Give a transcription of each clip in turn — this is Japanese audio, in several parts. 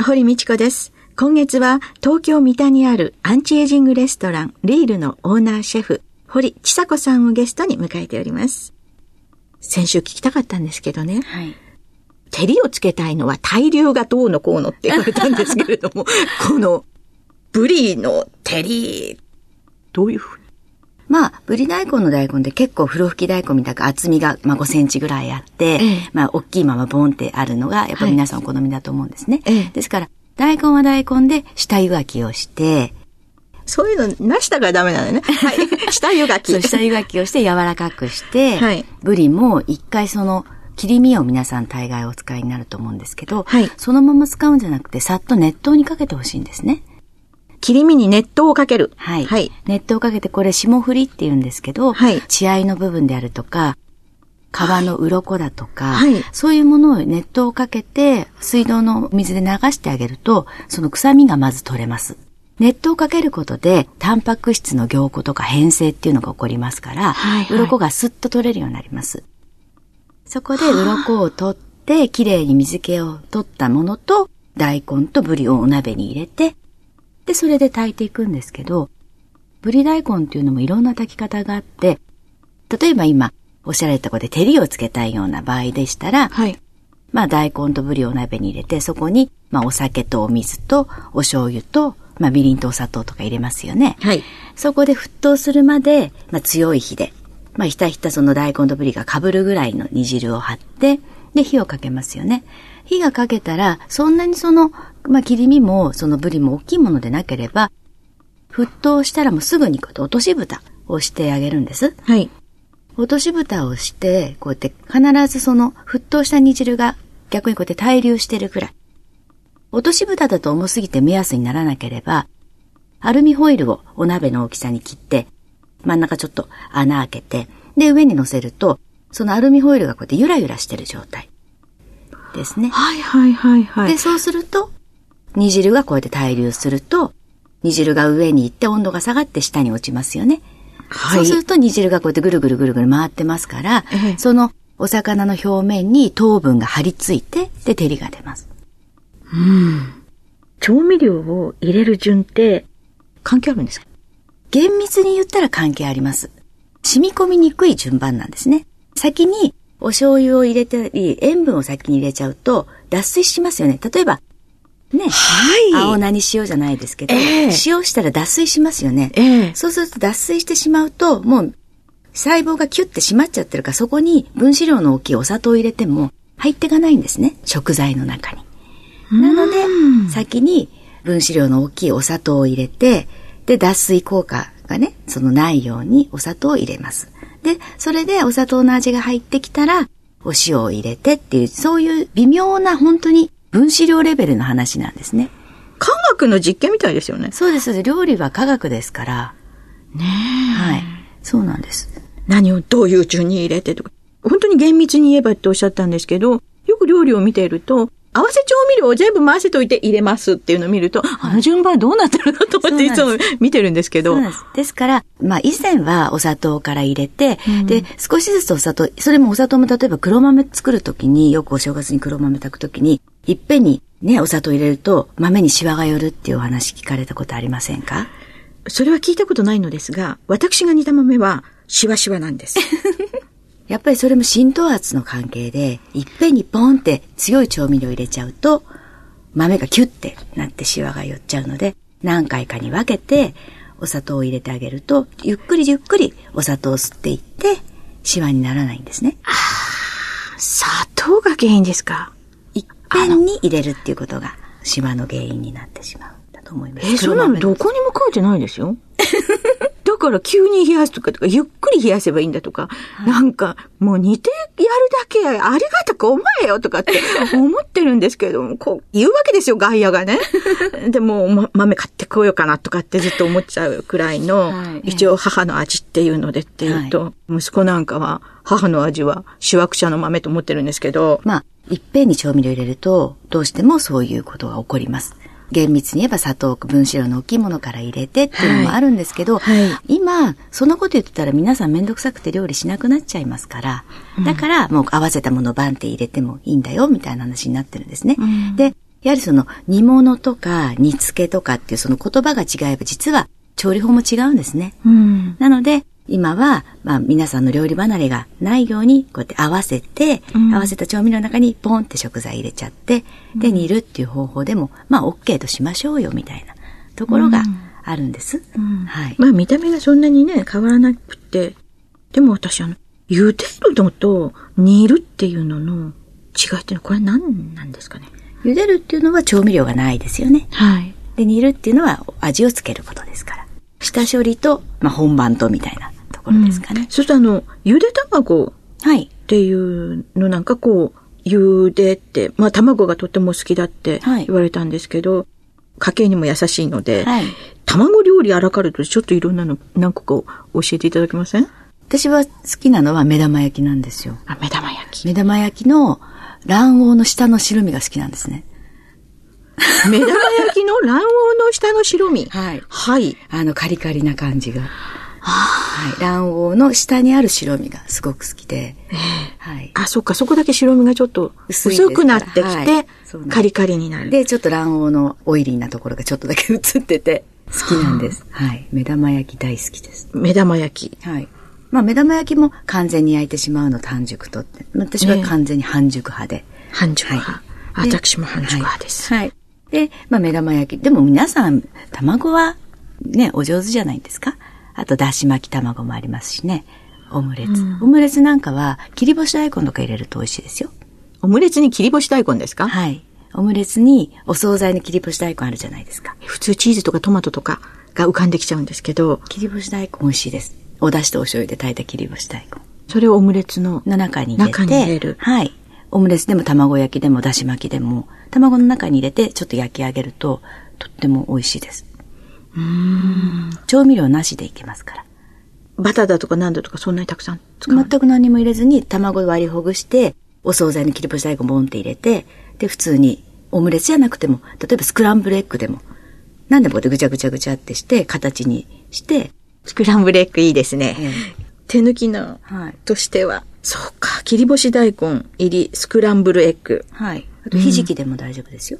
堀道子です。今月は東京三田にあるアンチエイジングレストランリールのオーナーシェフ堀千佐子さんをゲストに迎えております。先週聞きたかったんですけどね、はい、照りをつけたいのは大流がどうのこうのって言われたんですけれども、このブリの照り、どういうふうにまあ、ブリ大根の大根って結構風呂吹き大根みたく厚みが、まあ、5センチぐらいあって、ええ、まあ、大きいままボンってあるのが、やっぱ皆さんお好みだと思うんですね。はい、ですから、大根は大根で下湯がきをして、そういうのなしたからダメなのね。はい。下湯がき。そう、下湯がきをして柔らかくして、はい、ブリも一回その、切り身を皆さん大概お使いになると思うんですけど、はい、そのまま使うんじゃなくて、さっと熱湯にかけてほしいんですね。切り身に熱湯をかける。はい。はい、熱湯をかけて、これ霜降りって言うんですけど、はい、血合いの部分であるとか、皮の鱗だとか、はい、そういうものを熱湯をかけて、水道の水で流してあげると、その臭みがまず取れます。熱湯をかけることで、タンパク質の凝固とか変性っていうのが起こりますから、はいはい、鱗がスッと取れるようになります。そこで鱗を取って、きれいに水気を取ったものと、大根とブリをお鍋に入れて、で、それで炊いていくんですけど、ブリ大根っていうのもいろんな炊き方があって、例えば今、おっしゃられたことで照りをつけたいような場合でしたら、はい、まあ大根とブリをお鍋に入れて、そこに、まあお酒とお水とお醤油と、まあみりんとお砂糖とか入れますよね。はい。そこで沸騰するまで、まあ強い火でまあ、ひたひたその大根とぶりが被るぐらいの煮汁を張って、で、火をかけますよね。火がかけたら、そんなにその、まあ、切り身も、そのぶりも大きいものでなければ、沸騰したらもうすぐにこうやって落とし蓋をしてあげるんです。はい。落とし蓋をして、こうやって必ずその沸騰した煮汁が逆にこうやって滞留してるくらい。落とし蓋だと重すぎて目安にならなければ、アルミホイルをお鍋の大きさに切って、真ん中ちょっと穴開けて、で、上に乗せると、そのアルミホイルがこうやってゆらゆらしてる状態ですね。はいはいはいはい。で、そうすると、煮汁がこうやって滞留すると、煮汁が上に行って温度が下がって下に落ちますよね。はい。そうすると煮汁がこうやってぐるぐるぐるぐる回ってますから、ええ、そのお魚の表面に糖分が張り付いて、で、照りが出ます。うん。調味料を入れる順って関係あるんですか？厳密に言ったら関係あります。染み込みにくい順番なんですね。先にお醤油を入れたり、塩分を先に入れちゃうと脱水しますよね。例えば、ね、はい、青菜に塩じゃないですけど、えー、塩したら脱水しますよね、えー、そうすると脱水してしまうと、もう細胞がキュッて閉まっちゃってるから、そこに分子量の大きいお砂糖を入れても入っていかないんですね。食材の中に。なので、先に分子量の大きいお砂糖を入れて、で、脱水効果がね、そのないようにお砂糖を入れます。で、それでお砂糖の味が入ってきたら、お塩を入れてっていう、そういう微妙な本当に分子量レベルの話なんですね。科学の実験みたいですよね。そうです。料理は科学ですから。ねはい。そうなんです。何をどういう順に入れてとか。本当に厳密に言えばっておっしゃったんですけど、よく料理を見ていると、合わせ調味料を全部回せといて入れますっていうのを見ると、あの順番どうなってるのと思っていつも見てるんですけど。です。ですから、まあ以前はお砂糖から入れて、うん、で、少しずつお砂糖、それもお砂糖も例えば黒豆作るときに、よくお正月に黒豆炊くときに、いっぺんにね、お砂糖入れると豆にシワが寄るっていうお話聞かれたことありませんか？それは聞いたことないのですが、私が煮た豆はシワシワなんです。やっぱりそれも浸透圧の関係で、いっぺんにポンって強い調味料入れちゃうと、豆がキュッてなってシワが寄っちゃうので、何回かに分けて、お砂糖を入れてあげると、ゆっくりゆっくりお砂糖を吸っていって、シワにならないんですね。ああ、砂糖が原因ですか？ぺんに入れるっていうことが、シワの原因になってしまう。だと思います。えー、そんなのどこにも書いてないですよ。から急に冷やすとかとか、ゆっくり冷やせばいいんだとか、はい、なんか、もう煮てやるだけありがたく思えよとかって 思ってるんですけども、こう言うわけですよ、外野がね。でも、ま、豆買ってこようかなとかってずっと思っちゃうくらいの、はい、一応母の味っていうのでっていうと、はい、息子なんかは、母の味は主役者の豆と思ってるんですけど。まあ、いっぺんに調味料入れると、どうしてもそういうことが起こります。厳密に言えば砂糖分子量の大きいものから入れてっていうのもあるんですけど、はいはい、今、そんなこと言ってたら皆さんめんどくさくて料理しなくなっちゃいますから、だからもう合わせたものをバンって入れてもいいんだよ、みたいな話になってるんですね。うん、で、やはりその煮物とか煮付けとかっていうその言葉が違えば実は調理法も違うんですね。うん、なので、今は、まあ皆さんの料理離れがないように、こうやって合わせて、うん、合わせた調味料の中にポンって食材入れちゃって、で、煮るっていう方法でも、まあ OK としましょうよみたいなところがあるんです。うん、はい。まあ見た目がそんなにね、変わらなくて、でも私あの、茹でるのと煮るっていうのの違いっていうのはこれ何なんですかね？茹でるっていうのは調味料がないですよね。はい。で、煮るっていうのは味をつけることですから。下処理と、まあ、本番とみたいなところですかね。うん、そしてあの、ゆで卵っていうのなんかこう、ゆでって、まあ卵がとっても好きだって言われたんですけど、はい、家計にも優しいので、はい、卵料理あらかるとちょっといろんなの何個か教えていただけません？私は好きなのは目玉焼きなんですよ。あ、目玉焼き。目玉焼きの卵黄の下の白身が好きなんですね。目玉焼きの卵黄の下の白身。はい。はい。あの、カリカリな感じが。はい。卵黄の下にある白身がすごく好きで。はい。あ、そっか、そこだけ白身がちょっと薄くなってきて、はい、カリカリになる。で、ちょっと卵黄のオイリーなところがちょっとだけ映ってて、好きなんです。はい。目玉焼き大好きです。目玉焼き。はい。まあ、目玉焼きも完全に焼いてしまうのと半熟とって。私は完全に半熟派で。半熟派。はい、私も半熟派です。はい。で、まあ、目玉焼き。でも皆さん、卵はね、お上手じゃないですかあと、だし巻き卵もありますしね。オムレツ。うん、オムレツなんかは、切り干し大根とか入れると美味しいですよ。オムレツに切り干し大根ですか？はい。オムレツにお惣菜の切り干し大根あるじゃないですか。普通チーズとかトマトとかが浮かんできちゃうんですけど。切り干し大根美味しいです。お出汁とお醤油で炊いた切り干し大根。それをオムレツの中に入れて。中に入れる。はい。オムレツでも卵焼きでもだし巻きでも、卵の中に入れてちょっと焼き上げると、とっても美味しいです。うん調味料なしでいけますから。バターだとか何だとかそんなにたくさん使う全く何も入れずに卵割りほぐして、お惣菜の切り干し大根ボンって入れて、で、普通にオムレツじゃなくても、例えばスクランブルエッグでも、何でもこうやってぐちゃぐちゃぐちゃってして、形にして。スクランブルエッグいいですね。え手抜きの、はい、としては。そうか、切り干し大根入りスクランブルエッグ。はい。あと、ひじきでも大丈夫ですよ。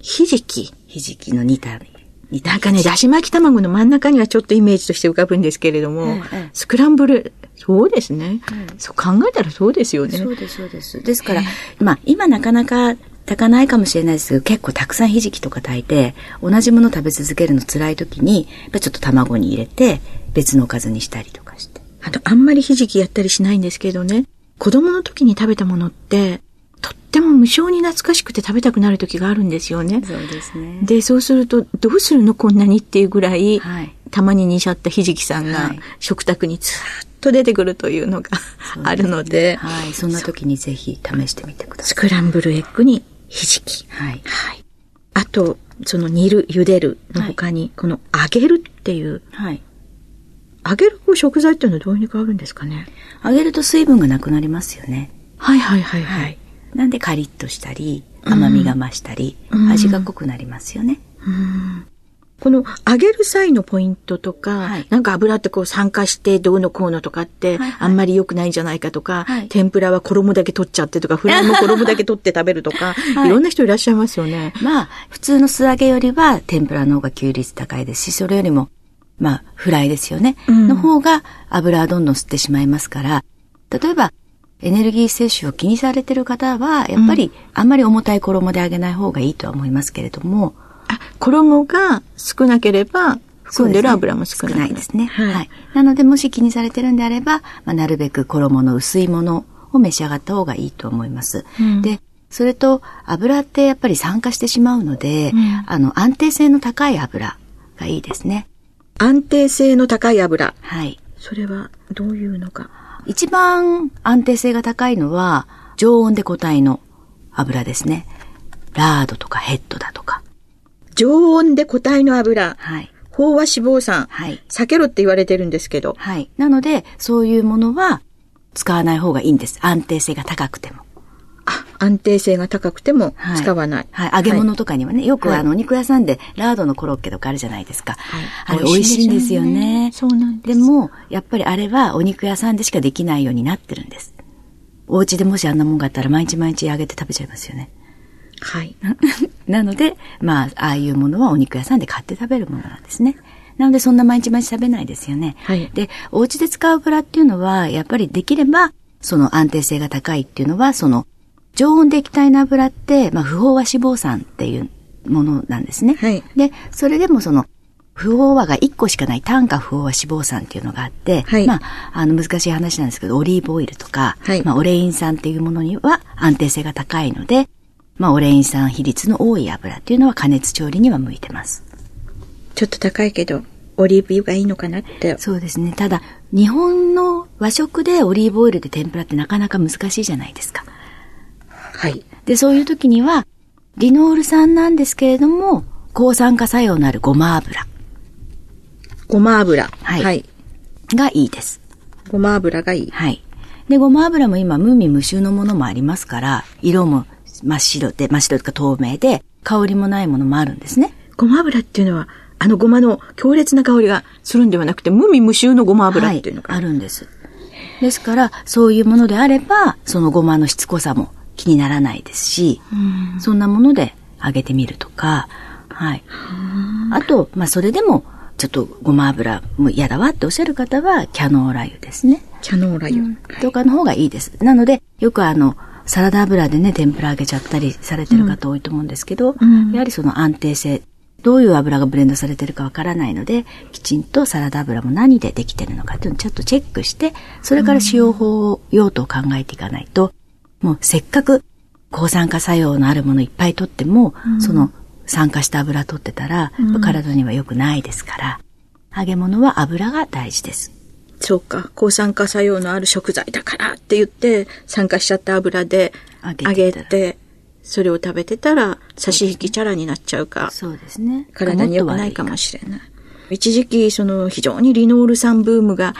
ひじき？ひじきの煮たなんかね、だし巻き卵の真ん中にはちょっとイメージとして浮かぶんですけれども、ええ、スクランブル、そうですね、うん、そう考えたらそうですよね。そうです、そうです。ですから、まあ、今なかなか炊かないかもしれないですけど、結構たくさんひじきとか炊いて、同じもの食べ続けるの辛い時に、やっぱちょっと卵に入れて、別のおかずにしたりとかして。あと、あんまりひじきやったりしないんですけどね、子供の時に食べたものって、とっても無性に懐かしくて食べたくなる時があるんですよね。そうですね。で、そうすると、どうするのこんなにっていうぐらい、はい、たまに煮ちゃったひじきさんが食卓にずっと出てくるというのがあるので、はい。そんな時にぜひ試してみてください。スクランブルエッグにひじき。はい。はい。あと、その煮る、茹でるの他に、この揚げるっていう、はい。揚げる食材っていうのはどういうに変わるんですかね？揚げると水分がなくなりますよね。はいはいはいはい。はいなんでカリッとしたり、甘みが増したり、うん、味が濃くなりますよね。うん。この揚げる際のポイントとか、はい、なんか油ってこう酸化してどうのこうのとかって、あんまり良くないんじゃないかとか、はい、天ぷらは衣だけ取っちゃってとか、フライも衣だけ取って食べるとか、はい、いろんな人いらっしゃいますよね。まあ、普通の素揚げよりは天ぷらの方が吸率高いですし、それよりも、まあ、フライですよね。うん、の方が油はどんどん吸ってしまいますから、例えば、エネルギー摂取を気にされてる方は、やっぱりあんまり重たい衣で揚げない方がいいとは思いますけれども。あ、衣が少なければ、含んでる油も少ない、ね、ですね。はい、はい。なので、もし気にされてるんであれば、まあ、なるべく衣の薄いものを召し上がった方がいいと思います。うん、で、それと油ってやっぱり酸化してしまうので、うん、あの安定性の高い油がいいですね。安定性の高い油。はい。それはどういうのか。一番安定性が高いのは、常温で固体の油ですね。ラードとかヘッドだとか。常温で固体の油。はい。飽和脂肪酸。はい。避けろって言われてるんですけど。はい。なので、そういうものは使わない方がいいんです。安定性が高くても。あ、安定性が高くても使わない。はい。はい、揚げ物とかにはね、よくあの、お肉屋さんでラードのコロッケとかあるじゃないですか。はい。あれ美味しいんですよね。そうなんです。でも、やっぱりあれはお肉屋さんでしかできないようになってるんです。お家でもしあんなもんがあったら毎日毎日揚げて食べちゃいますよね。はい。なので、まあ、ああいうものはお肉屋さんで買って食べるものなんですね。なので、そんな毎日毎日食べないですよね。はい。で、お家で使う油っていうのは、やっぱりできれば、その安定性が高いっていうのは、その、常温で液体の油って、まあ、不飽和脂肪酸っていうものなんですね。はい。で、それでもその、不飽和が1個しかない単価不飽和脂肪酸っていうのがあって、はい、まあ、あの難しい話なんですけど、オリーブオイルとか、はい、まあ、オレイン酸っていうものには安定性が高いので、まあ、オレイン酸比率の多い油っていうのは加熱調理には向いてます。ちょっと高いけど、オリーブ油がいいのかなって。そうですね。ただ、日本の和食でオリーブオイルで天ぷらってなかなか難しいじゃないですか。はい。で、そういう時には、リノール酸なんですけれども、抗酸化作用のあるごま油。ごま油。はい。はい、がいいです。ごま油がいい。はい。で、ごま油も今、無味無臭のものもありますから、色も真っ白で、真っ白とか透明で、香りもないものもあるんですね。ごま油っていうのは、あのごまの強烈な香りがするんではなくて、無味無臭のごま油っていうのが、はい、あるんです。ですから、そういうものであれば、そのごまのしつこさも気にならないですし、んそんなもので揚げてみるとか、はい。あと、まあ、それでも、ちょっとごま油も嫌だわっておっしゃる方は、キャノーラ油ですね。キャノーラ油、うん、とかの方がいいです。なので、よくあの、サラダ油でね、天ぷら揚げちゃったりされてる方多いと思うんですけど、うん、やはりその安定性、どういう油がブレンドされてるかわからないので、きちんとサラダ油も何でできてるのかっていうのをちょっとチェックして、それから使用法用途を考えていかないと、もうせっかく抗酸化作用のあるものいっぱい取っても、うん、その酸化した油取ってたら、体には良くないですから、揚げ物は油が大事です。そうか。抗酸化作用のある食材だからって言って、酸化しちゃった油で揚げて、それを食べてたら、差し引きチャラになっちゃうか。そうですね。体に良くないかもしれない。一時期、その、非常にリノール酸ブームが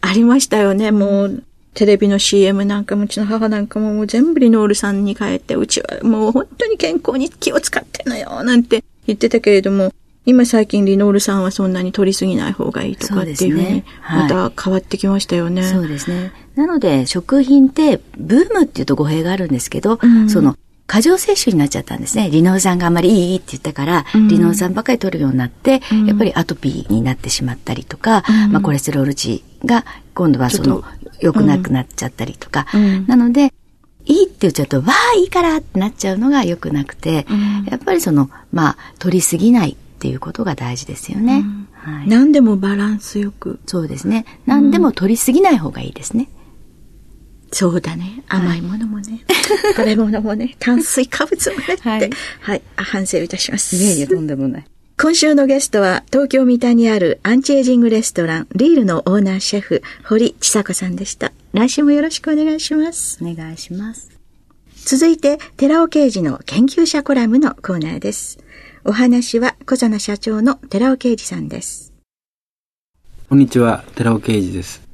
ありましたよね。はい、もう、テレビの CM なんかも、うちの母なんかももう全部リノール酸に変えて、うちはもう本当に健康に気を使ってんのよ、なんて言ってたけれども、今最近リノール酸はそんなに取りすぎない方がいいとかっていうふうに、また変わってきましたよね。そうですね。なので、食品って、ブームっていうと語弊があるんですけど、うん、その、過剰摂取になっちゃったんですね。リノール酸があんまりいいって言ったから、うん、リノール酸ばかり取るようになって、うん、やっぱりアトピーになってしまったりとか、まあコレステロール値が今度はその良くなくなっちゃったりとか、なので、いいって言っちゃうと、わあ、いいからってなっちゃうのが良くなくて、やっぱりその、まあ、取りすぎないっていうことが大事ですよね。うんはい、何でもバランスよく。そうですね。何でも取りすぎない方がいいですね。そうだね。甘いものもね。食べ物もね。炭水化物もね。はい。はい。反省いたします。いえいえ、とんでもない。今週のゲストは、東京三田にあるアンチエイジングレストラン、リールのオーナーシェフ、堀千佐子さんでした。来週もよろしくお願いします。お願いします。続いて、寺尾刑事の研究者コラムのコーナーです。お話は小佐奈社長の寺尾啓二さんです。こんにちは、寺尾啓二です。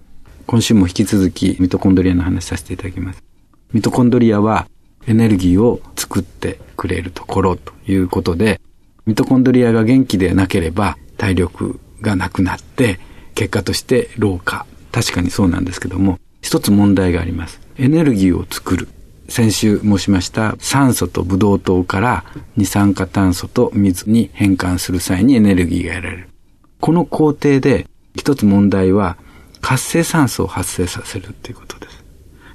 今週も引き続きミトコンドリアの話させていただきます。ミトコンドリアはエネルギーを作ってくれるところということで、ミトコンドリアが元気でなければ体力がなくなって、結果として老化。確かにそうなんですけども、一つ問題があります。エネルギーを作る。先週申しました酸素とブドウ糖から二酸化炭素と水に変換する際にエネルギーが得られる。この工程で一つ問題は活性酸素を発生させるっていうことです。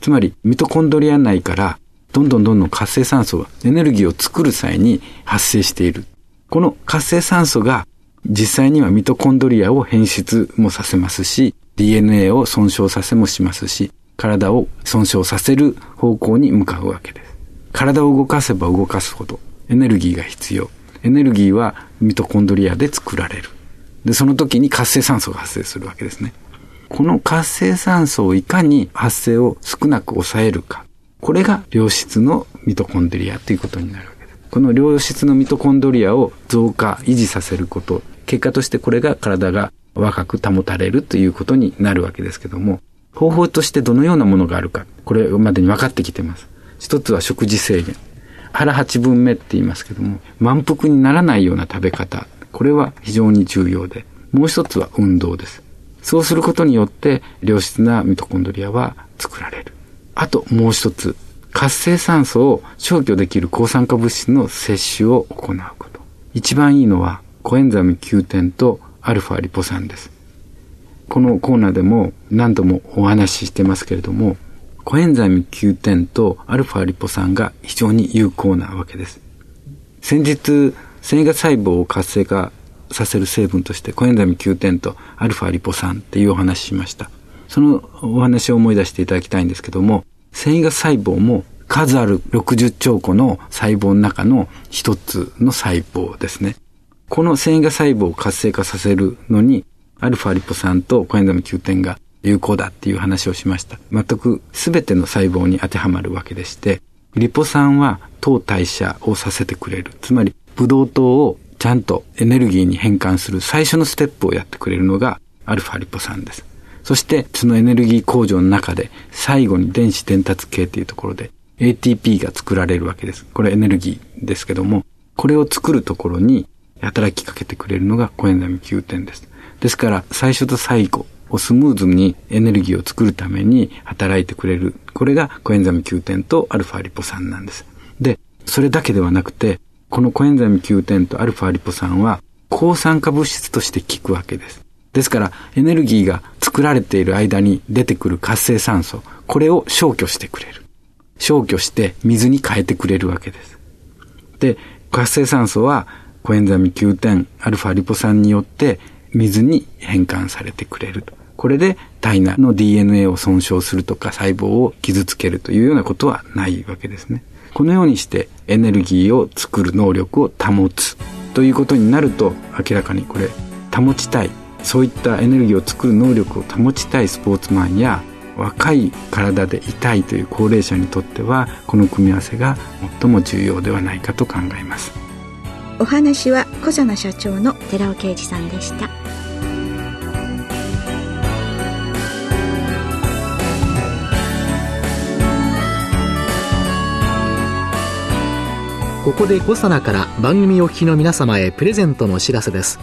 つまりミトコンドリア内からどんどんどんどん活性酸素がエネルギーを作る際に発生している。この活性酸素が実際にはミトコンドリアを変質もさせますし、DNA を損傷させもしますし、体を損傷させる方向に向かうわけです。体を動かせば動かすほどエネルギーが必要。エネルギーはミトコンドリアで作られる。で、その時に活性酸素が発生するわけですね。この活性酸素をいかに発生を少なく抑えるか。これが良質のミトコンドリアということになるわけです。この良質のミトコンドリアを増加、維持させること。結果としてこれが体が若く保たれるということになるわけですけども、方法としてどのようなものがあるか、これまでに分かってきてます。一つは食事制限。腹八分目って言いますけども、満腹にならないような食べ方。これは非常に重要で、もう一つは運動です。そうすることによって良質なミトコンドリアは作られる。あともう一つ、活性酸素を消去できる抗酸化物質の摂取を行うこと。一番いいのはコエンザミ Q10 とアルファリポ酸です。このコーナーでも何度もお話ししてますけれども、コエンザミ Q10 とアルファリポ酸が非常に有効なわけです。先日、繊維が細胞を活性化させる成分としてコエンザミ Q10 とアルファリポ酸っていうお話ししました。そのお話を思い出していただきたいんですけども、繊維が細胞も数ある60兆個の細胞の中の一つの細胞ですね。この繊維が細胞を活性化させるのに、アルファリポ酸とコエンザミ Q10 が有効だっていう話をしました。全く全ての細胞に当てはまるわけでして、リポ酸は糖代謝をさせてくれる。つまり、ブドウ糖をちゃんとエネルギーに変換する最初のステップをやってくれるのがアルファリポ酸です。そして、そのエネルギー工場の中で最後に電子伝達系っていうところで ATP が作られるわけです。これエネルギーですけども、これを作るところに働きかけてくれるのがコエンザミ Q10 です。ですから、最初と最後、をスムーズにエネルギーを作るために働いてくれる。これがコエンザミ Q10 とアルファリポ酸なんです。で、それだけではなくて、このコエンザミ Q10 とアルファリポ酸は抗酸化物質として効くわけです。ですから、エネルギーが作られている間に出てくる活性酸素、これを消去してくれる。消去して水に変えてくれるわけです。で、活性酸素はコエンザミ Q10、アルファリポ酸によって水に変換されてくれると。これで体内の DNA を損傷するとか細胞を傷つけるというようなことはないわけですね。このようにしてエネルギーを作る能力を保つということになると明らかにこれ保ちたいそういったエネルギーを作る能力を保ちたいスポーツマンや若い体で痛いという高齢者にとってはこの組み合わせが最も重要ではないかと考えますお話は小佐奈社長の寺尾啓二さんでした。ここでコサナから番組お聞きの皆様へプレゼントのお知らせです。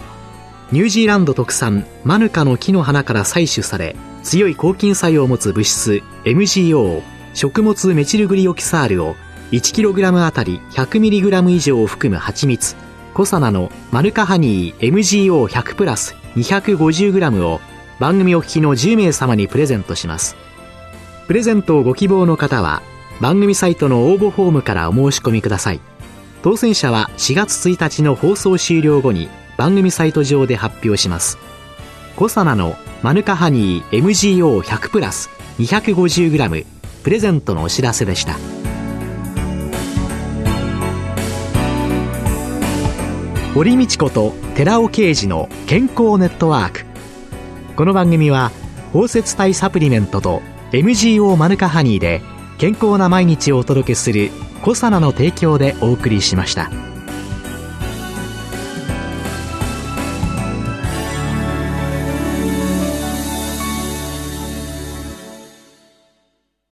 ニュージーランド特産マヌカの木の花から採取され強い抗菌作用を持つ物質 MGO 食物メチルグリオキサールを 1kg あたり 100mg 以上を含む蜂蜜コサナのマヌカハニー MGO100 プラス 250g を番組お聞きの10名様にプレゼントします。プレゼントをご希望の方は番組サイトの応募フォームからお申し込みください。当選者は4月1日の放送終了後に番組サイト上で発表します。コサナのマヌカハニー MGO100 プラス 250g プレゼントのお知らせでした。堀道子と寺尾啓二の健康ネットワーク。この番組は包摂体サプリメントと MGO マヌカハニーで健康な毎日をお届けするコサナの提供でお送りしました。